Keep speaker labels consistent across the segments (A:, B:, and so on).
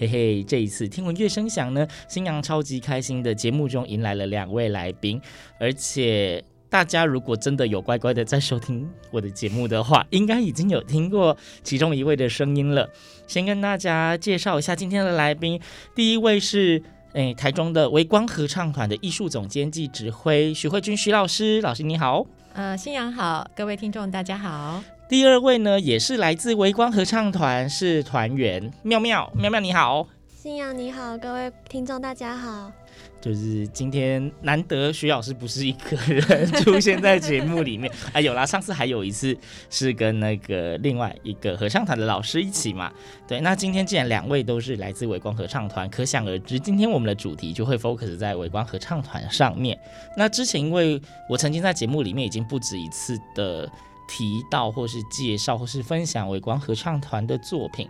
A: 嘿嘿，这一次听闻乐声响呢，新娘超级开心的节目中迎来了两位来宾，而且大家如果真的有乖乖的在收听我的节目的话，应该已经有听过其中一位的声音了。先跟大家介绍一下今天的来宾，第一位是诶台中的微光合唱团的艺术总监暨指挥许慧君许老师，老师你好。
B: 呃，新阳好，各位听众大家好。
A: 第二位呢，也是来自微光合唱团，是团员妙妙妙妙，你好。
C: 新阳你好，各位听众大家好。
A: 就是今天难得徐老师不是一个人出现在节目里面，哎，有啦，上次还有一次是跟那个另外一个合唱团的老师一起嘛。对，那今天既然两位都是来自伟光合唱团，可想而知，今天我们的主题就会 focus 在伟光合唱团上面。那之前因为我曾经在节目里面已经不止一次的提到，或是介绍，或是分享伟光合唱团的作品。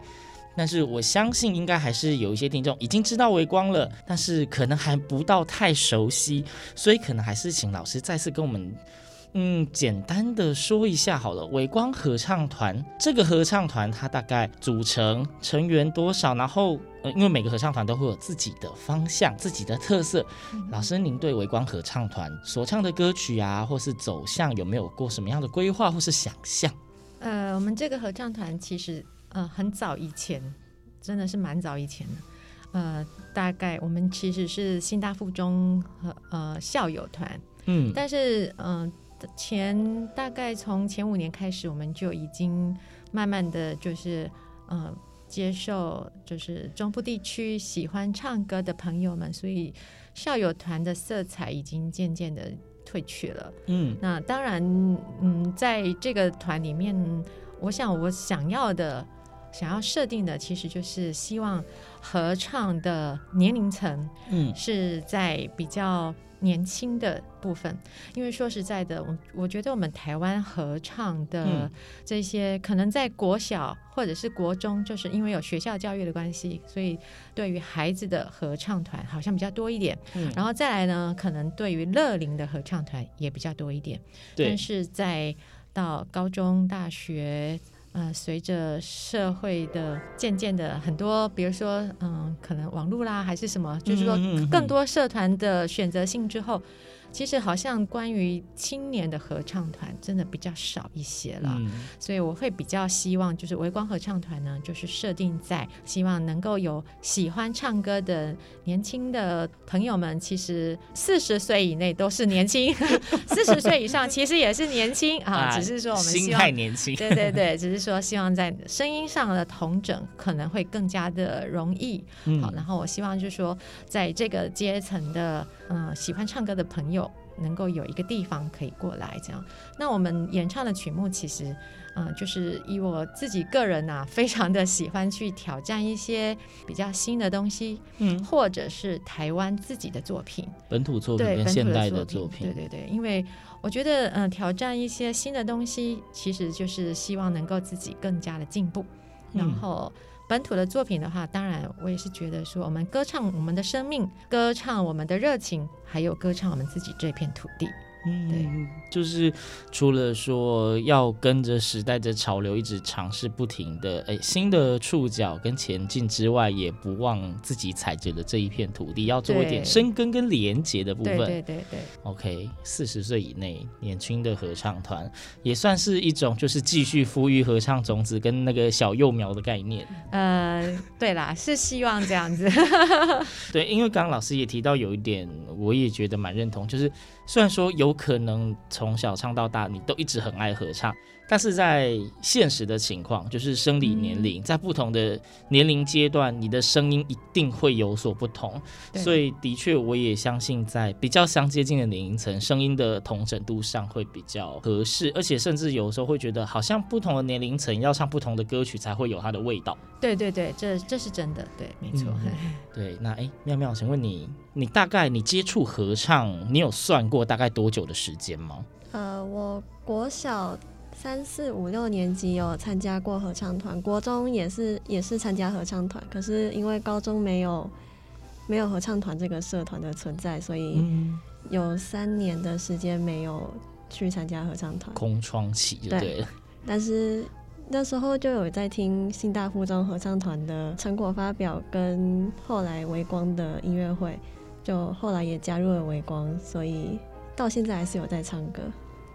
A: 但是我相信，应该还是有一些听众已经知道微光了，但是可能还不到太熟悉，所以可能还是请老师再次跟我们，嗯，简单的说一下好了。微光合唱团这个合唱团，它大概组成成员多少？然后，呃，因为每个合唱团都会有自己的方向、自己的特色。嗯、老师，您对微光合唱团所唱的歌曲啊，或是走向，有没有过什么样的规划或是想象？
B: 呃，我们这个合唱团其实。呃，很早以前，真的是蛮早以前的。呃，大概我们其实是新大附中和呃校友团，嗯，但是嗯、呃，前大概从前五年开始，我们就已经慢慢的就是呃接受，就是中部地区喜欢唱歌的朋友们，所以校友团的色彩已经渐渐的褪去了。嗯，那当然，嗯，在这个团里面，我想我想要的。想要设定的其实就是希望合唱的年龄层，嗯，是在比较年轻的部分，因为说实在的，我我觉得我们台湾合唱的这些，可能在国小或者是国中，就是因为有学校教育的关系，所以对于孩子的合唱团好像比较多一点，嗯，然后再来呢，可能对于乐龄的合唱团也比较多一点，对，但是在到高中、大学。呃，随着社会的渐渐的很多，比如说，嗯，可能网络啦，还是什么，就是说更多社团的选择性之后。其实好像关于青年的合唱团真的比较少一些了，嗯，所以我会比较希望就是微光合唱团呢，就是设定在希望能够有喜欢唱歌的年轻的朋友们，其实四十岁以内都是年轻，四十岁以上其实也是年轻啊，只是说我们希望
A: 心态年轻，
B: 对对对，只是说希望在声音上的同整可能会更加的容易，嗯，好，然后我希望就是说在这个阶层的嗯，呃，喜欢唱歌的朋友。能够有一个地方可以过来，这样。那我们演唱的曲目，其实，嗯、呃，就是以我自己个人呐、啊，非常的喜欢去挑战一些比较新的东西，嗯，或者是台湾自己的作品，
A: 本土作品跟现代的作品，
B: 对对对，因为我觉得，嗯、呃，挑战一些新的东西，其实就是希望能够自己更加的进步，然后。嗯本土的作品的话，当然我也是觉得说，我们歌唱我们的生命，歌唱我们的热情，还有歌唱我们自己这片土地。
A: 嗯，就是除了说要跟着时代的潮流，一直尝试不停的哎新的触角跟前进之外，也不忘自己踩着的这一片土地，要做一点深耕跟连结的部分。
B: 对对对对。
A: OK，四十岁以内年轻的合唱团也算是一种，就是继续孵育合唱种子跟那个小幼苗的概念。
B: 呃，对啦，是希望这样子。
A: 对，因为刚刚老师也提到有一点，我也觉得蛮认同，就是。虽然说有可能从小唱到大，你都一直很爱合唱，但是在现实的情况，就是生理年龄，在不同的年龄阶段，你的声音一定会有所不同。所以的确，我也相信在比较相接近的年龄层，声音的同整度上会比较合适，而且甚至有时候会觉得，好像不同的年龄层要唱不同的歌曲才会有它的味道。
B: 对对对，这这是真的，对，没错。
A: 嗯、对，那哎，妙妙，请问你，你大概你接触合唱，你有算过大概多久的时间吗？
C: 呃，我国小三四五六年级有参加过合唱团，国中也是也是参加合唱团，可是因为高中没有没有合唱团这个社团的存在，所以有三年的时间没有去参加合唱团，
A: 空窗期就对了。对，
C: 但是。那时候就有在听新大附中合唱团的成果发表，跟后来微光的音乐会，就后来也加入了微光，所以到现在还是有在唱歌。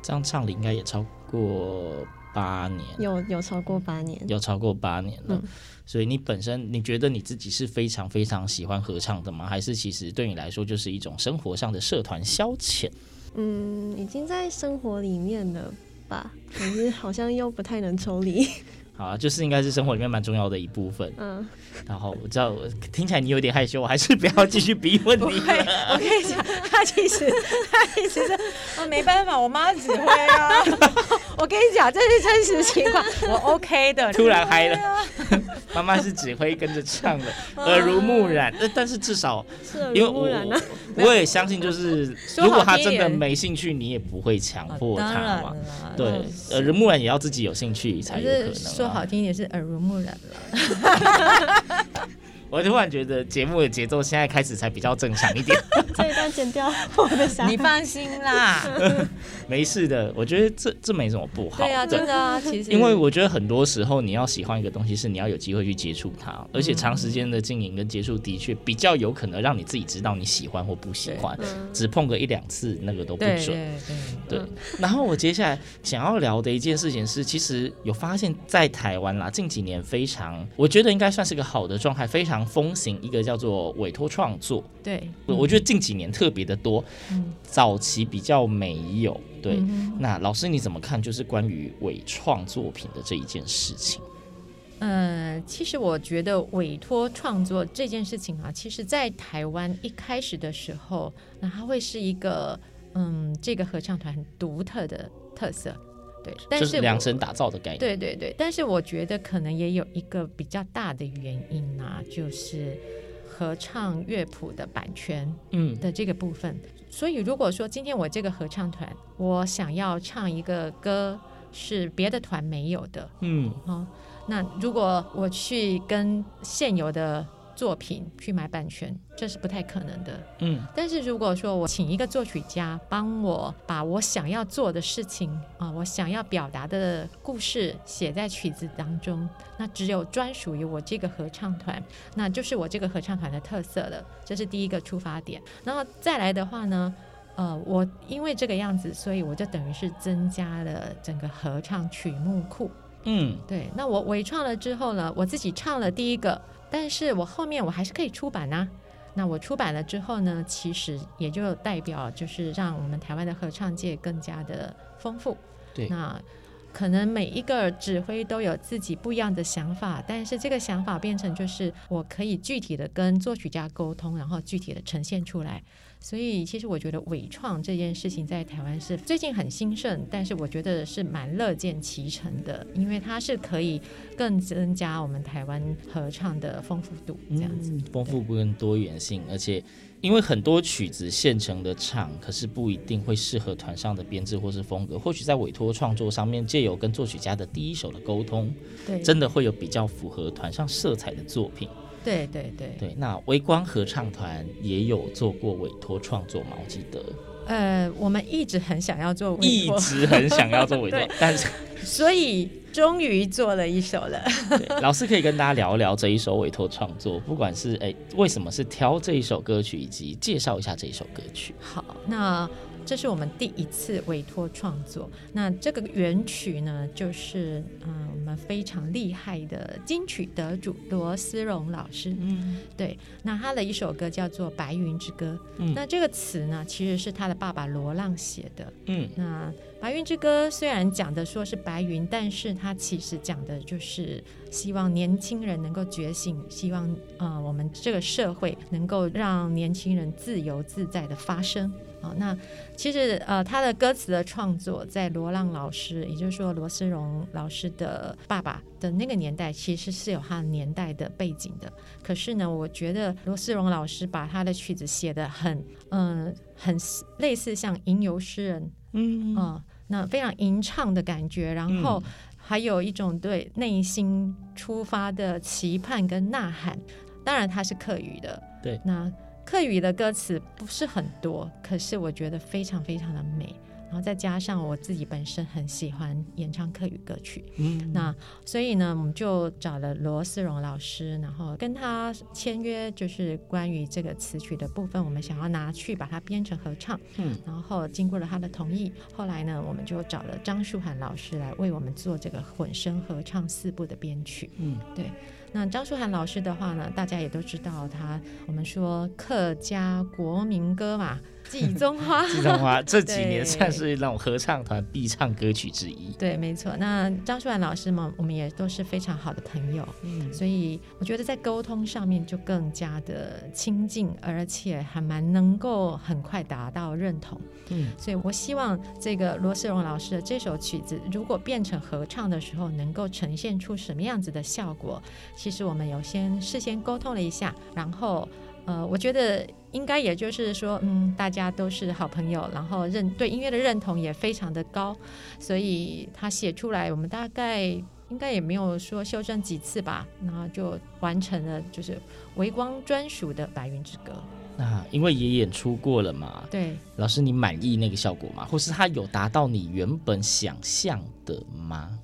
A: 这样唱的应该也超过八年，
C: 有有超过八年，
A: 有超过八年了。嗯。所以你本身你觉得你自己是非常非常喜欢合唱的吗？还是其实对你来说就是一种生活上的社团消遣？
C: 嗯，已经在生活里面了。吧，可是好像又不太能抽离。
A: 好啊，就是应该是生活里面蛮重要的一部分。嗯，然后我知道听起来你有点害羞，我还是不要继续逼问你。
B: 我跟你讲，他其实他其实啊没办法，我妈指挥啊。我跟你讲，这是真实情况，我 OK 的。
A: 突然嗨了，妈妈是指挥跟着唱的，耳濡目染。但是至少因为我我也相信，就是如果他真的没兴趣，你也不会强迫他嘛。对，耳濡目染也要自己有兴趣才有可能。
B: 说好听也是耳濡目染了。
A: 我突然觉得节目的节奏现在开始才比较正常一点。
C: 这一段剪掉，我的想
B: 你放心啦，
A: 没事的。我觉得这这没什么不好。
B: 对啊，真的啊，其实
A: 因为我觉得很多时候你要喜欢一个东西，是你要有机会去接触它，而且长时间的经营跟接触的确比较有可能让你自己知道你喜欢或不喜欢。只碰个一两次，那个都不准。对，对，对，对。然后我接下来想要聊的一件事情是，其实有发现，在台湾啦，近几年非常，我觉得应该算是个好的状态，非常。风行一个叫做委托创作，
B: 对，
A: 我觉得近几年特别的多，嗯，早期比较没有。对，嗯，那老师你怎么看？就是关于委创作品的这一件事情。
B: 嗯，其实我觉得委托创作这件事情啊，其实在台湾一开始的时候，那它会是一个嗯，这个合唱团很独特的特色。对，但是，
A: 就是量身打造的概念。
B: 对对对，但是我觉得可能也有一个比较大的原因啊，就是合唱乐谱的版权，嗯的这个部分。嗯。所以如果说今天我这个合唱团，我想要唱一个歌是别的团没有的，嗯，哦，那如果我去跟现有的作品去买版权，这是不太可能的。嗯，但是如果说我请一个作曲家帮我把我想要做的事情啊，我想要表达的故事写在曲子当中，那只有专属于我这个合唱团，那就是我这个合唱团的特色了。这是第一个出发点。然后再来的话呢，呃，我因为这个样子，所以我就等于是增加了整个合唱曲目库。嗯，对。那我委创了之后呢，我自己唱了第一个。但是我后面我还是可以出版呐、啊，那我出版了之后呢，其实也就代表就是让我们台湾的合唱界更加的丰富。对，那可能每一个指挥都有自己不一样的想法，但是这个想法变成就是我可以具体的跟作曲家沟通，然后具体的呈现出来。所以，其实我觉得伪创这件事情在台湾是最近很兴盛，但是我觉得是蛮乐见其成的，因为它是可以更增加我们台湾合唱的丰富度，这样子。丰、
A: 嗯、富度跟多元性，而且因为很多曲子现成的唱，可是不一定会适合团上的编制或是风格，或许在委托创作上面，借由跟作曲家的第一手的沟通，对，真的会有比较符合团上色彩的作品。
B: 对对对
A: 对，那微光合唱团也有做过委托创作嘛？我记得
B: 呃，我们一直很想要做委
A: 一，直很想要做委托，但是
B: 所以终于做了一首了。
A: 对老师可以跟大家聊一聊这一首委托创作，不管是哎为什么是挑这一首歌曲，以及介绍一下这一首歌曲。
B: 好，那。这是我们第一次委托创作。那这个原曲呢，就是嗯、呃，我们非常厉害的金曲得主罗思荣老师。嗯，对。那他的一首歌叫做《白云之歌》。嗯，那这个词呢，其实是他的爸爸罗浪写的。嗯，那《白云之歌》虽然讲的说是白云，但是他其实讲的就是希望年轻人能够觉醒，希望呃，我们这个社会能够让年轻人自由自在的发声。那其实呃，他的歌词的创作，在罗浪老师，也就是说罗思荣老师的爸爸的那个年代，其实是有他的年代的背景的。可是呢，我觉得罗思荣老师把他的曲子写的很嗯、呃，很类似像吟游诗人，嗯啊、呃，那非常吟唱的感觉，然后还有一种对内心出发的期盼跟呐喊。当然，他是客语的，对，那。客语的歌词不是很多，可是我觉得非常非常的美。然后再加上我自己本身很喜欢演唱客语歌曲，嗯，那所以呢，我们就找了罗思荣老师，然后跟他签约，就是关于这个词曲的部分，我们想要拿去把它编成合唱，嗯，然后经过了他的同意，后来呢，我们就找了张树涵老师来为我们做这个混声合唱四部的编曲，嗯，对。那张书涵老师的话呢，大家也都知道他，我们说客家国民歌嘛，《寄宗花》。《季中花》
A: 这几年算是那种合唱团必唱歌曲之一。
B: 对，没错。那张树兰老师嘛，我们也都是非常好的朋友，嗯，所以我觉得在沟通上面就更加的亲近，而且还蛮能够很快达到认同。嗯，所以我希望这个罗世荣老师的这首曲子，如果变成合唱的时候，能够呈现出什么样子的效果。其实我们有先事先沟通了一下，然后呃，我觉得应该也就是说，嗯，大家都是好朋友，然后认对音乐的认同也非常的高，所以他写出来，我们大概应该也没有说修正几次吧，然后就完成了就是微光专属的《白云之歌》。
A: 那因为也演出过了嘛，
B: 对，
A: 老师你满意那个效果吗？或是他有达到你原本想象的吗？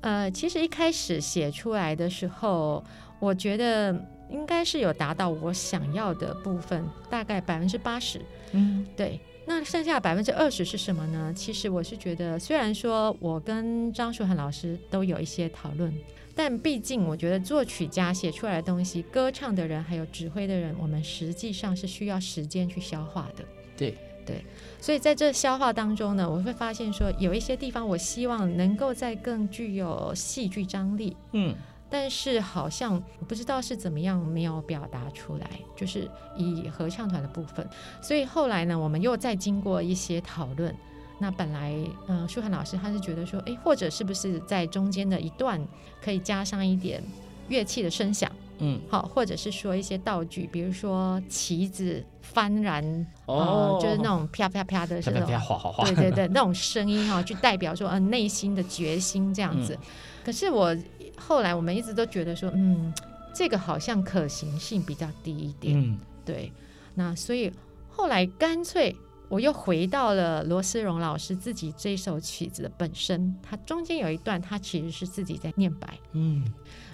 B: 呃，其实一开始写出来的时候，我觉得应该是有达到我想要的部分，大概百分之八十。嗯，对。那剩下百分之二十是什么呢？其实我是觉得，虽然说我跟张树涵老师都有一些讨论，但毕竟我觉得作曲家写出来的东西，歌唱的人还有指挥的人，我们实际上是需要时间去消化的。
A: 对。
B: 对，所以在这消化当中呢，我会发现说有一些地方，我希望能够再更具有戏剧张力，嗯，但是好像我不知道是怎么样没有表达出来，就是以合唱团的部分。所以后来呢，我们又再经过一些讨论，那本来嗯、呃，树涵老师他是觉得说，哎，或者是不是在中间的一段可以加上一点乐器的声响。嗯，好，或者是说一些道具，比如说旗子幡然，哦、呃，就是那种啪啪啪的，是那种
A: 啪啪啪
B: 对对对，那种声音哈，去代表说呃内心的决心这样子。嗯、可是我后来我们一直都觉得说，嗯，这个好像可行性比较低一点。嗯，对。那所以后来干脆我又回到了罗思荣老师自己这首曲子的本身，它中间有一段，它其实是自己在念白。嗯。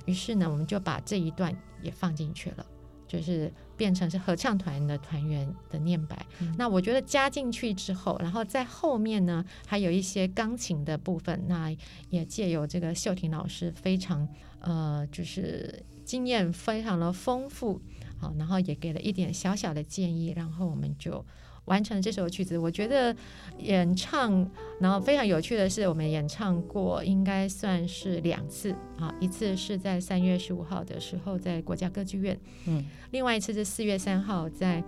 B: 于是呢，我们就把这一段也放进去了，就是变成是合唱团的团员的念白。嗯、那我觉得加进去之后，然后在后面呢，还有一些钢琴的部分，那也借由这个秀婷老师非常呃，就是经验非常的丰富，好，然后也给了一点小小的建议，然后我们就。完成这首曲子，我觉得演唱，然后非常有趣的是，我们演唱过应该算是两次啊，一次是在三月十五号的时候在国家歌剧院，嗯，另外一次是四月三号在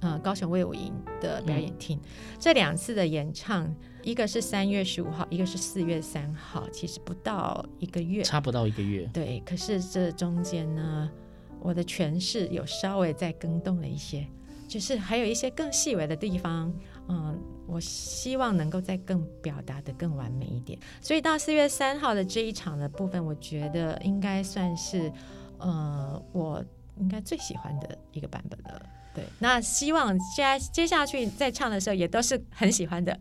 B: 呃高雄卫武营的表演厅。嗯、这两次的演唱，一个是三月十五号，一个是四月三号，其实不到一个月，
A: 差不到一个月，
B: 对。可是这中间呢，我的诠释有稍微再更动了一些。就是还有一些更细微的地方，嗯，我希望能够再更表达的更完美一点。所以到四月三号的这一场的部分，我觉得应该算是，呃，我应该最喜欢的一个版本了。对，那希望接下接下去在唱的时候也都是很喜欢的，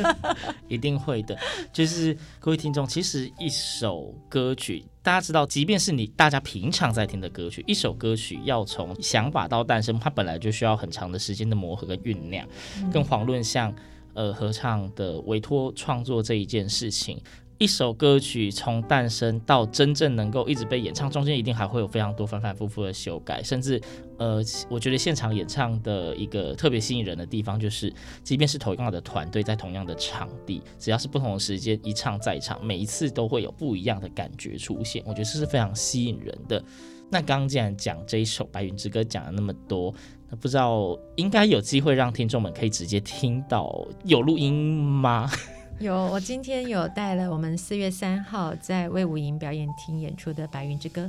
A: 一定会的。就是各位听众，其实一首歌曲，大家知道，即便是你大家平常在听的歌曲，一首歌曲要从想法到诞生，它本来就需要很长的时间的磨合跟酝酿，更遑论像呃合唱的委托创作这一件事情。一首歌曲从诞生到真正能够一直被演唱，中间一定还会有非常多反反复复的修改，甚至，呃，我觉得现场演唱的一个特别吸引人的地方，就是即便是同样的团队在同样的场地，只要是不同的时间一唱再唱，每一次都会有不一样的感觉出现，我觉得这是非常吸引人的。那刚刚既然讲这一首《白云之歌》讲了那么多，那不知道应该有机会让听众们可以直接听到有录音吗？
B: 有，我今天有带了我们四月三号在魏武营表演厅演出的《白云之歌》。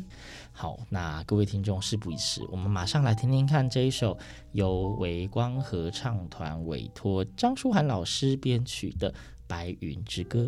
A: 好，那各位听众事不宜迟，我们马上来听听看这一首由维光合唱团委托张舒涵老师编曲的《白云之歌》。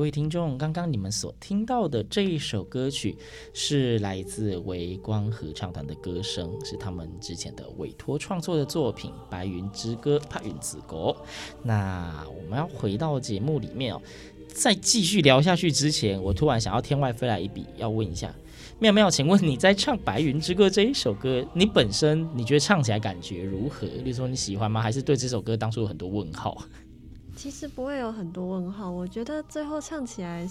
A: 各位听众，刚刚你们所听到的这一首歌曲是来自微光合唱团的歌声，是他们之前的委托创作的作品《白云之歌》帕云子歌。那我们要回到节目里面哦，在继续聊下去之前，我突然想要天外飞来一笔，要问一下妙妙，请问你在唱《白云之歌》这一首歌，你本身你觉得唱起来感觉如何？例如说你喜欢吗？还是对这首歌当初有很多问号？
C: 其实不会有很多问号，我觉得最后唱起来，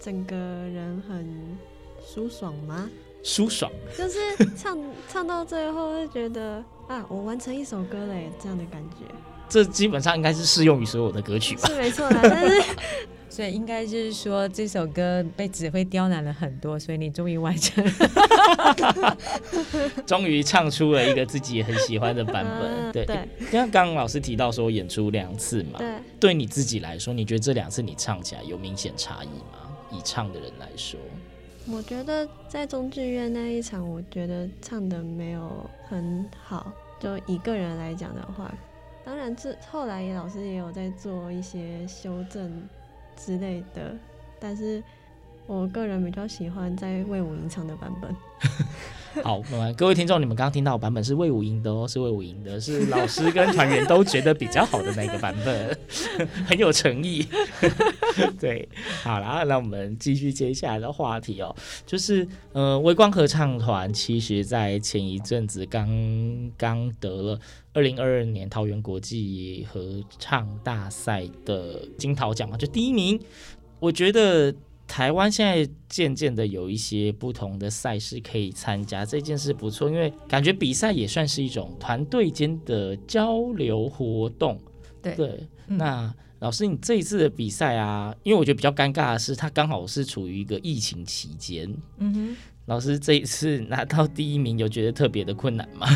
C: 整个人很舒爽吗？
A: 舒爽，
C: 就是唱唱到最后会觉得啊，我完成一首歌嘞，这样的感觉。
A: 这基本上应该是适用于所有的歌曲吧？
C: 是没错啦，但是。
B: 所以应该就是说，这首歌被指挥刁难了很多，所以你终于完成了，
A: 终于唱出了一个自己也很喜欢的版本。呃、对，因为刚刚老师提到说演出两次嘛，对，对你自己来说，你觉得这两次你唱起来有明显差异吗？以唱的人来说，
C: 我觉得在中剧院那一场，我觉得唱的没有很好。就一个人来讲的话，当然这后来也老师也有在做一些修正。之类的，但是我个人比较喜欢在魏武营唱的版本。
A: 好，各位听众，你们刚刚听到的版本是魏武营的哦，是魏武营的，是老师跟团员都觉得比较好的那个版本，很有诚意。对，好了，那我们继续接下来的话题哦，就是呃，微光合唱团其实在前一阵子刚刚得了二零二二年桃园国际合唱大赛的金桃奖嘛，就第一名。我觉得。台湾现在渐渐的有一些不同的赛事可以参加，这件事不错，因为感觉比赛也算是一种团队间的交流活动。
B: 对
A: 对，那老师，你这一次的比赛啊，因为我觉得比较尴尬的是，它刚好是处于一个疫情期间。嗯哼，老师这一次拿到第一名，有觉得特别的困难吗？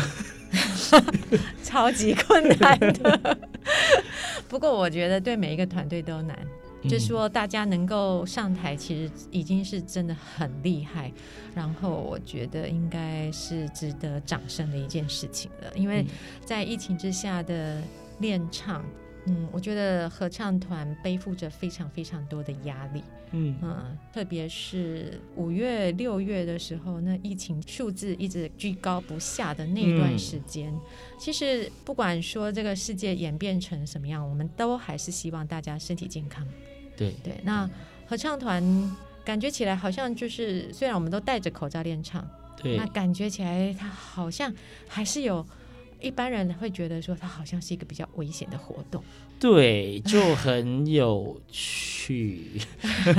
B: 超级困难的。不过我觉得对每一个团队都难。就是说，大家能够上台，其实已经是真的很厉害。然后，我觉得应该是值得掌声的一件事情了。因为在疫情之下的练唱，嗯，我觉得合唱团背负着非常非常多的压力。嗯嗯，特别是五月、六月的时候，那疫情数字一直居高不下的那一段时间，嗯，其实不管说这个世界演变成什么样，我们都还是希望大家身体健康。
A: 对
B: 对，那合唱团感觉起来好像就是，虽然我们都戴着口罩练唱，
A: 对，
B: 那感觉起来它好像还是有一般人会觉得说，它好像是一个比较危险的活动。
A: 对，就很有趣，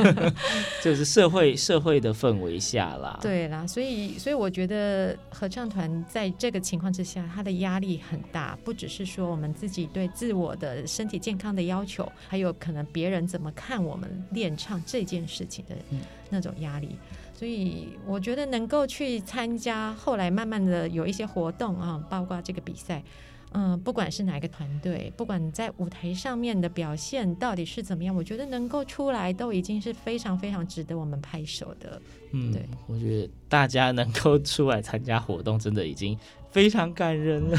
A: 就是社会社会的氛围下啦。
B: 对啦，所以所以我觉得合唱团在这个情况之下，它的压力很大，不只是说我们自己对自我的身体健康的要求，还有可能别人怎么看我们练唱这件事情的那种压力。所以我觉得能够去参加，后来慢慢的有一些活动啊，包括这个比赛。嗯，不管是哪个团队，不管在舞台上面的表现到底是怎么样，我觉得能够出来都已经是非常非常值得我们拍手的。
A: 嗯，对，我觉得大家能够出来参加活动，真的已经非常感人了。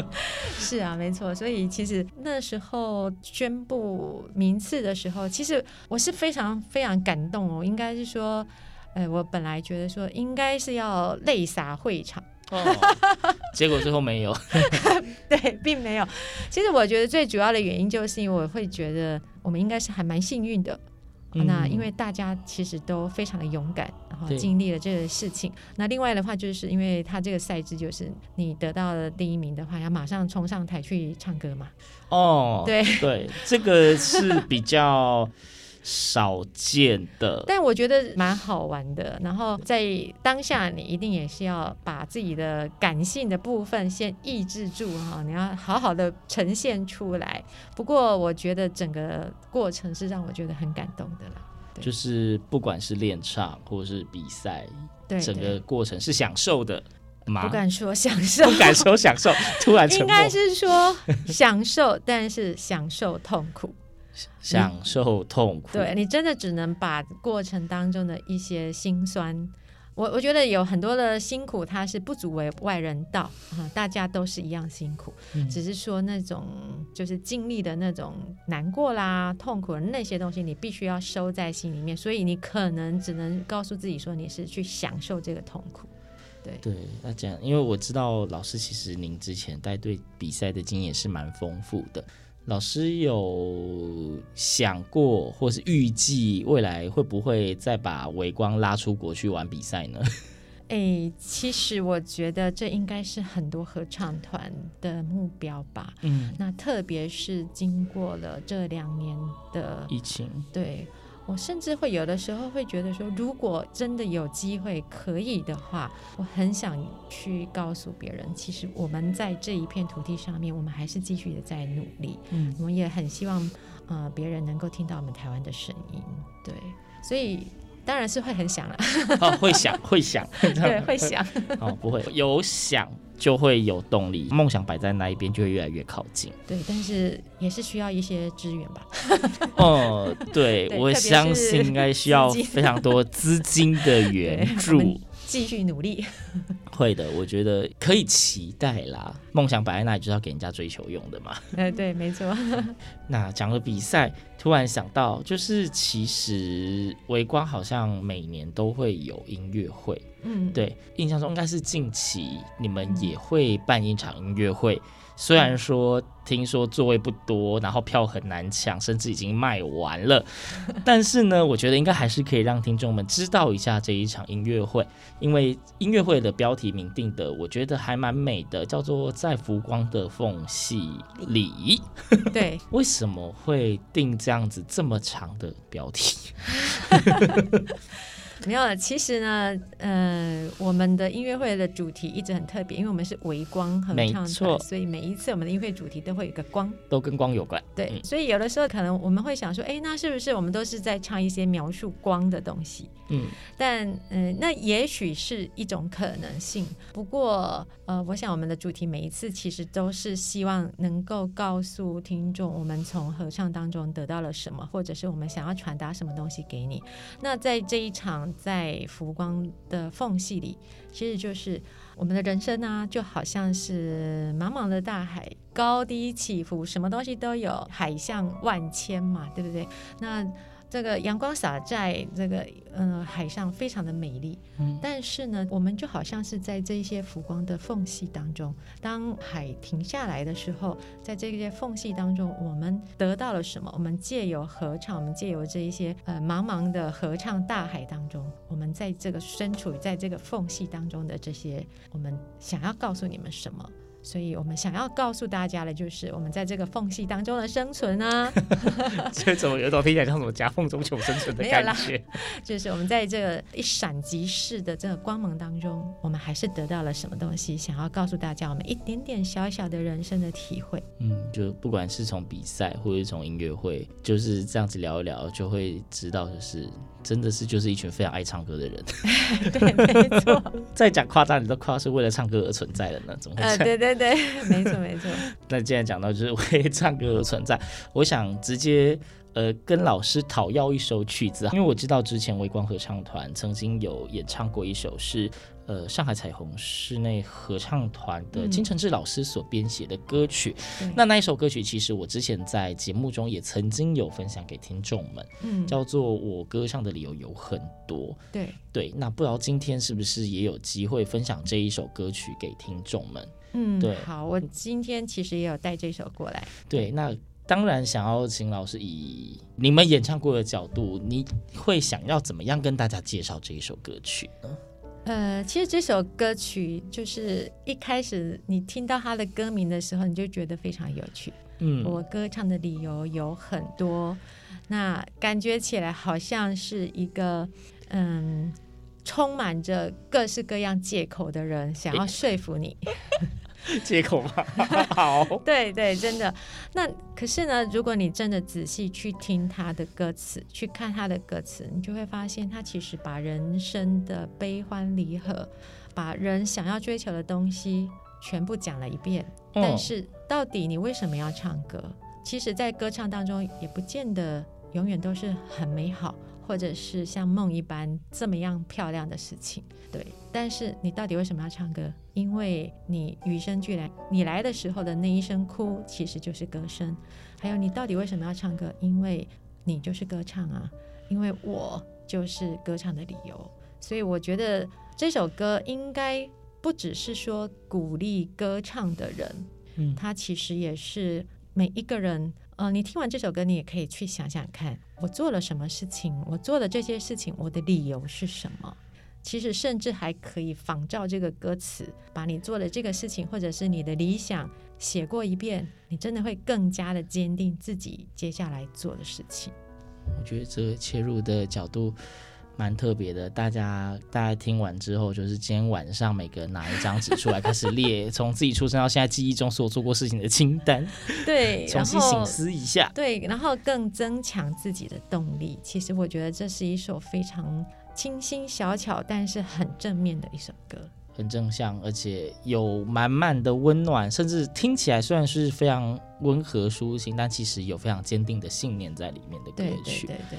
B: 是啊，没错。所以其实那时候宣布名次的时候，其实我是非常非常感动哦。应该是说，呃，我本来觉得说应该是要泪洒会场。
A: 哦，结果最后没有，
B: 对，并没有。其实我觉得最主要的原因就是因为我会觉得我们应该是还蛮幸运的。嗯、那因为大家其实都非常的勇敢，然后经历了这个事情。那另外的话，就是因为他这个赛制就是你得到了第一名的话，要马上冲上台去唱歌嘛。
A: 哦，
B: 对
A: 对，这个是比较。少见的，
B: 但我觉得蛮好玩的。然后在当下，你一定也是要把自己的感性的部分先抑制住哈，你要好好的呈现出来。不过我觉得整个过程是让我觉得很感动的啦。
A: 就是不管是练唱或是比赛，
B: 对，
A: 整个过程是享受的吗？
B: 不敢说享受，
A: 不敢说享受，突然。
B: 应该是说享受，但是享受痛苦。
A: 享受痛苦，
B: 对，你真的只能把过程当中的一些辛酸，我我觉得有很多的辛苦，它是不足为外人道啊，大家都是一样辛苦，嗯，只是说那种就是经历的那种难过啦、痛苦的那些东西，你必须要收在心里面，所以你可能只能告诉自己说你是去享受这个痛苦。对
A: 对，那这样，因为我知道老师其实您之前带队比赛的经验是蛮丰富的。老师有想过，或是预计未来会不会再把微光拉出国去玩比赛呢？
B: 诶、欸，其实我觉得这应该是很多合唱团的目标吧。嗯，那特别是经过了这两年的
A: 疫情，
B: 对。我甚至会有的时候会觉得说，如果真的有机会可以的话，我很想去告诉别人，其实我们在这一片土地上面，我们还是继续的在努力。嗯，我们也很希望，呃，别人能够听到我们台湾的声音。对，所以当然是会很想了。
A: 哦，会想，会想，
B: 对，会想。
A: 哦，不会有想。就会有动力，梦想摆在那一边，就会越来越靠近。
B: 对，但是也是需要一些资源吧。
A: 哦，对，对我相信应该需要非常多资金的援助。
B: 继续努力，
A: 会的，我觉得可以期待啦。梦想摆在那里，就是要给人家追求用的嘛。
B: 呃，对，没错。
A: 那讲了比赛，突然想到，就是其实微光好像每年都会有音乐会。嗯，对，印象中应该是近期你们也会办一场音乐会。虽然说听说座位不多，然后票很难抢，甚至已经卖完了，但是呢，我觉得应该还是可以让听众们知道一下这一场音乐会，因为音乐会的标题明定的，我觉得还蛮美的，叫做在浮光的缝隙里。
B: 对，
A: 为什么会定这样子这么长的标题？
B: 没有，其实呢，呃，我们的音乐会的主题一直很特别，因为我们是微光合唱团，所以每一次我们的音乐会主题都会有一个光，都
A: 跟光有关。
B: 对，嗯、所以有的时候可能我们会想说，哎，那是不是我们都是在唱一些描述光的东西？嗯，但嗯、呃，那也许是一种可能性。不过，呃，我想我们的主题每一次其实都是希望能够告诉听众，我们从合唱当中得到了什么，或者是我们想要传达什么东西给你。那在这一场在浮光的缝隙里，其实就是我们的人生呢，就好像是茫茫的大海，高低起伏，什么东西都有，海象万千嘛，对不对？那。这个阳光洒在这个嗯、呃、海上，非常的美丽。嗯，但是呢，我们就好像是在这一些浮光的缝隙当中，当海停下来的时候，在这些缝隙当中，我们得到了什么？我们借由合唱，我们借由这一些呃茫茫的合唱大海当中，我们在这个身处在这个缝隙当中的这些，我们想要告诉你们什么？所以我们想要告诉大家的，就是我们在这个缝隙当中的生存啊。
A: 这怎么有种听起来像什么夹缝中求生存的感觉？
B: 就是我们在这个一闪即逝的这个光芒当中，我们还是得到了什么东西？想要告诉大家，我们一点点小小的人生的体会。
A: 嗯，就不管是从比赛，或者是从音乐会，就是这样子聊一聊，就会知道，就是真的是就是一群非常爱唱歌的人。
B: 对，没错。
A: 再讲夸张，你都夸是为了唱歌而存在的呢？怎么会？
B: 呃，对对。对，没错没错。
A: 那既然讲到就是为唱歌而存在，我想直接呃跟老师讨要一首曲子，因为我知道之前微光合唱团曾经有演唱过一首是呃上海彩虹室内合唱团的金承志老师所编写的歌曲。嗯、那那一首歌曲其实我之前在节目中也曾经有分享给听众们，嗯，叫做《我歌唱的理由有很多》。
B: 对
A: 对，那不知道今天是不是也有机会分享这一首歌曲给听众们？
B: 嗯，对，好，我今天其实也有带这首过来。
A: 对，那当然想要请老师以你们演唱过的角度，你会想要怎么样跟大家介绍这一首歌曲呢？
B: 呃，其实这首歌曲就是一开始你听到它的歌名的时候，你就觉得非常有趣。嗯，我歌唱的理由有很多，那感觉起来好像是一个嗯。充满着各式各样借口的人想要说服你，
A: 借口吗？好，
B: 对对，真的。那可是呢，如果你真的仔细去听他的歌词，去看他的歌词，你就会发现他其实把人生的悲欢离合，把人想要追求的东西全部讲了一遍。嗯。但是到底你为什么要唱歌？其实，在歌唱当中也不见得永远都是很美好。或者是像梦一般这么样漂亮的事情，对。但是你到底为什么要唱歌？因为你与生俱来，你来的时候的那一声哭，其实就是歌声。还有你到底为什么要唱歌？因为你就是歌唱啊，因为我就是歌唱的理由。所以我觉得这首歌应该不只是说鼓励歌唱的人，嗯，它其实也是每一个人。呃，你听完这首歌，你也可以去想想看，我做了什么事情，我做的这些事情，我的理由是什么？其实甚至还可以仿照这个歌词，把你做的这个事情，或者是你的理想写过一遍，你真的会更加的坚定自己接下来做的事情。
A: 我觉得这个切入的角度。蛮特别的，大家大家听完之后，就是今天晚上每个人拿一张纸出来，开始列 从自己出生到现在记忆中所有做过事情的清单，
B: 对，
A: 重新醒思一下，
B: 对，然后更增强自己的动力。其实我觉得这是一首非常清新小巧，但是很正面的一首歌，
A: 很正向，而且有满满的温暖，甚至听起来虽然是非常温和舒心，但其实有非常坚定的信念在里面的歌曲，
B: 对对对对。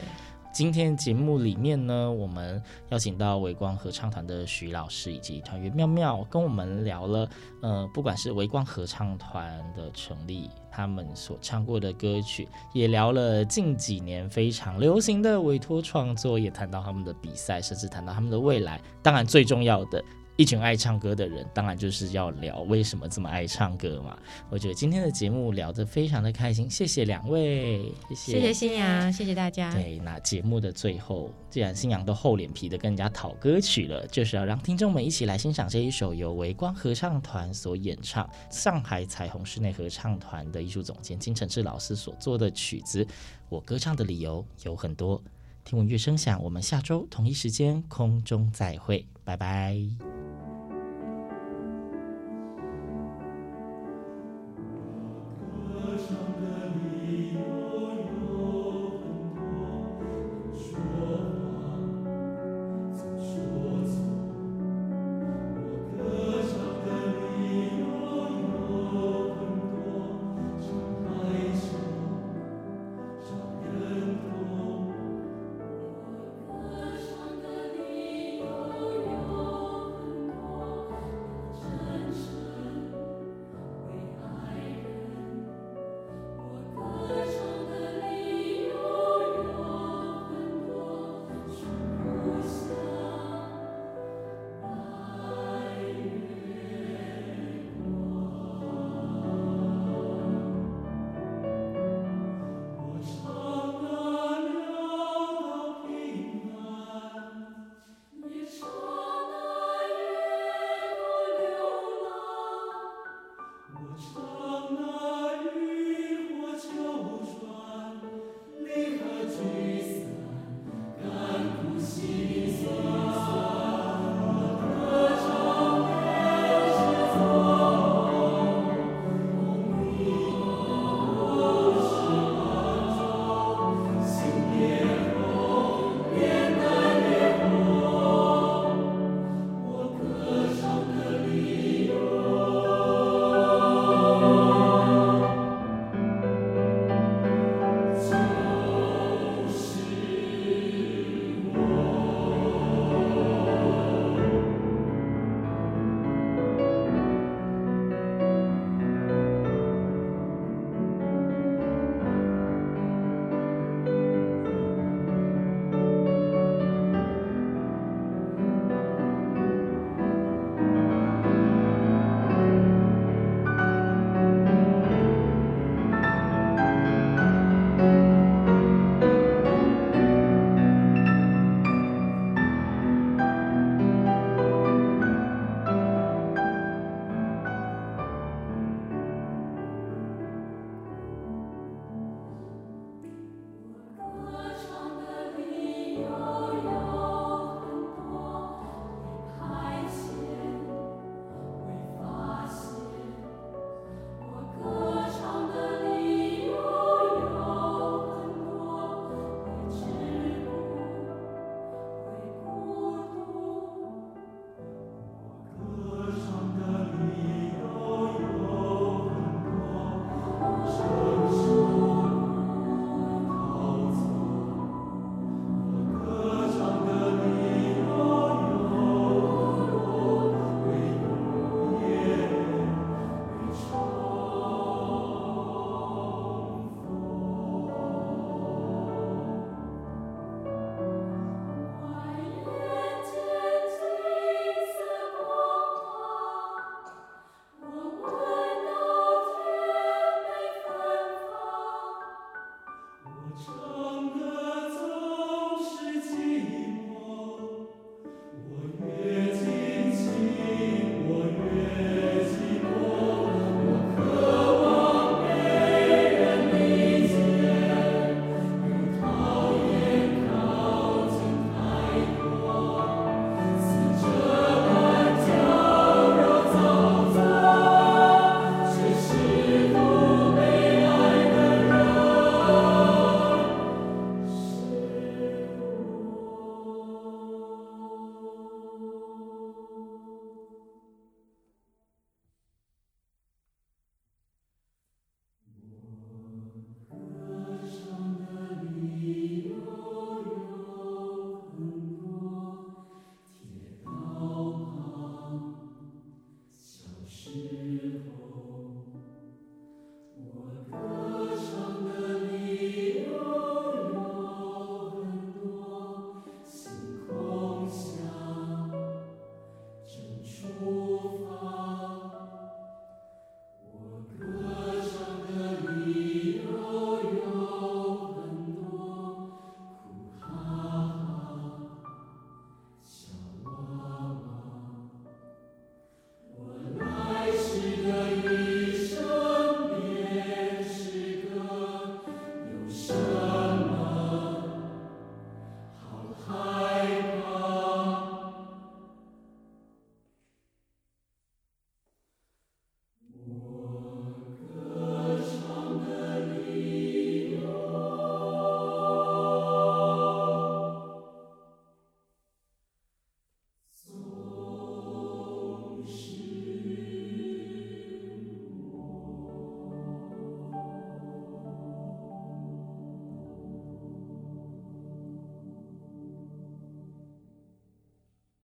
A: 今天节目里面呢，我们邀请到维光合唱团的徐老师以及团员妙妙，跟我们聊了，呃，不管是维光合唱团的成立，他们所唱过的歌曲，也聊了近几年非常流行的委托创作，也谈到他们的比赛，甚至谈到他们的未来。当然，最重要的。一群爱唱歌的人，当然就是要聊为什么这么爱唱歌嘛。我觉得今天的节目聊得非常的开心，谢谢两位，谢谢，
B: 谢谢新阳，谢谢大家。
A: 对，那节目的最后，既然新阳都厚脸皮的跟人家讨歌曲了，就是要让听众们一起来欣赏这一首由维光合唱团所演唱，上海彩虹室内合唱团的艺术总监金承志老师所做的曲子。我歌唱的理由有很多，听闻乐声响，我们下周同一时间空中再会，拜拜。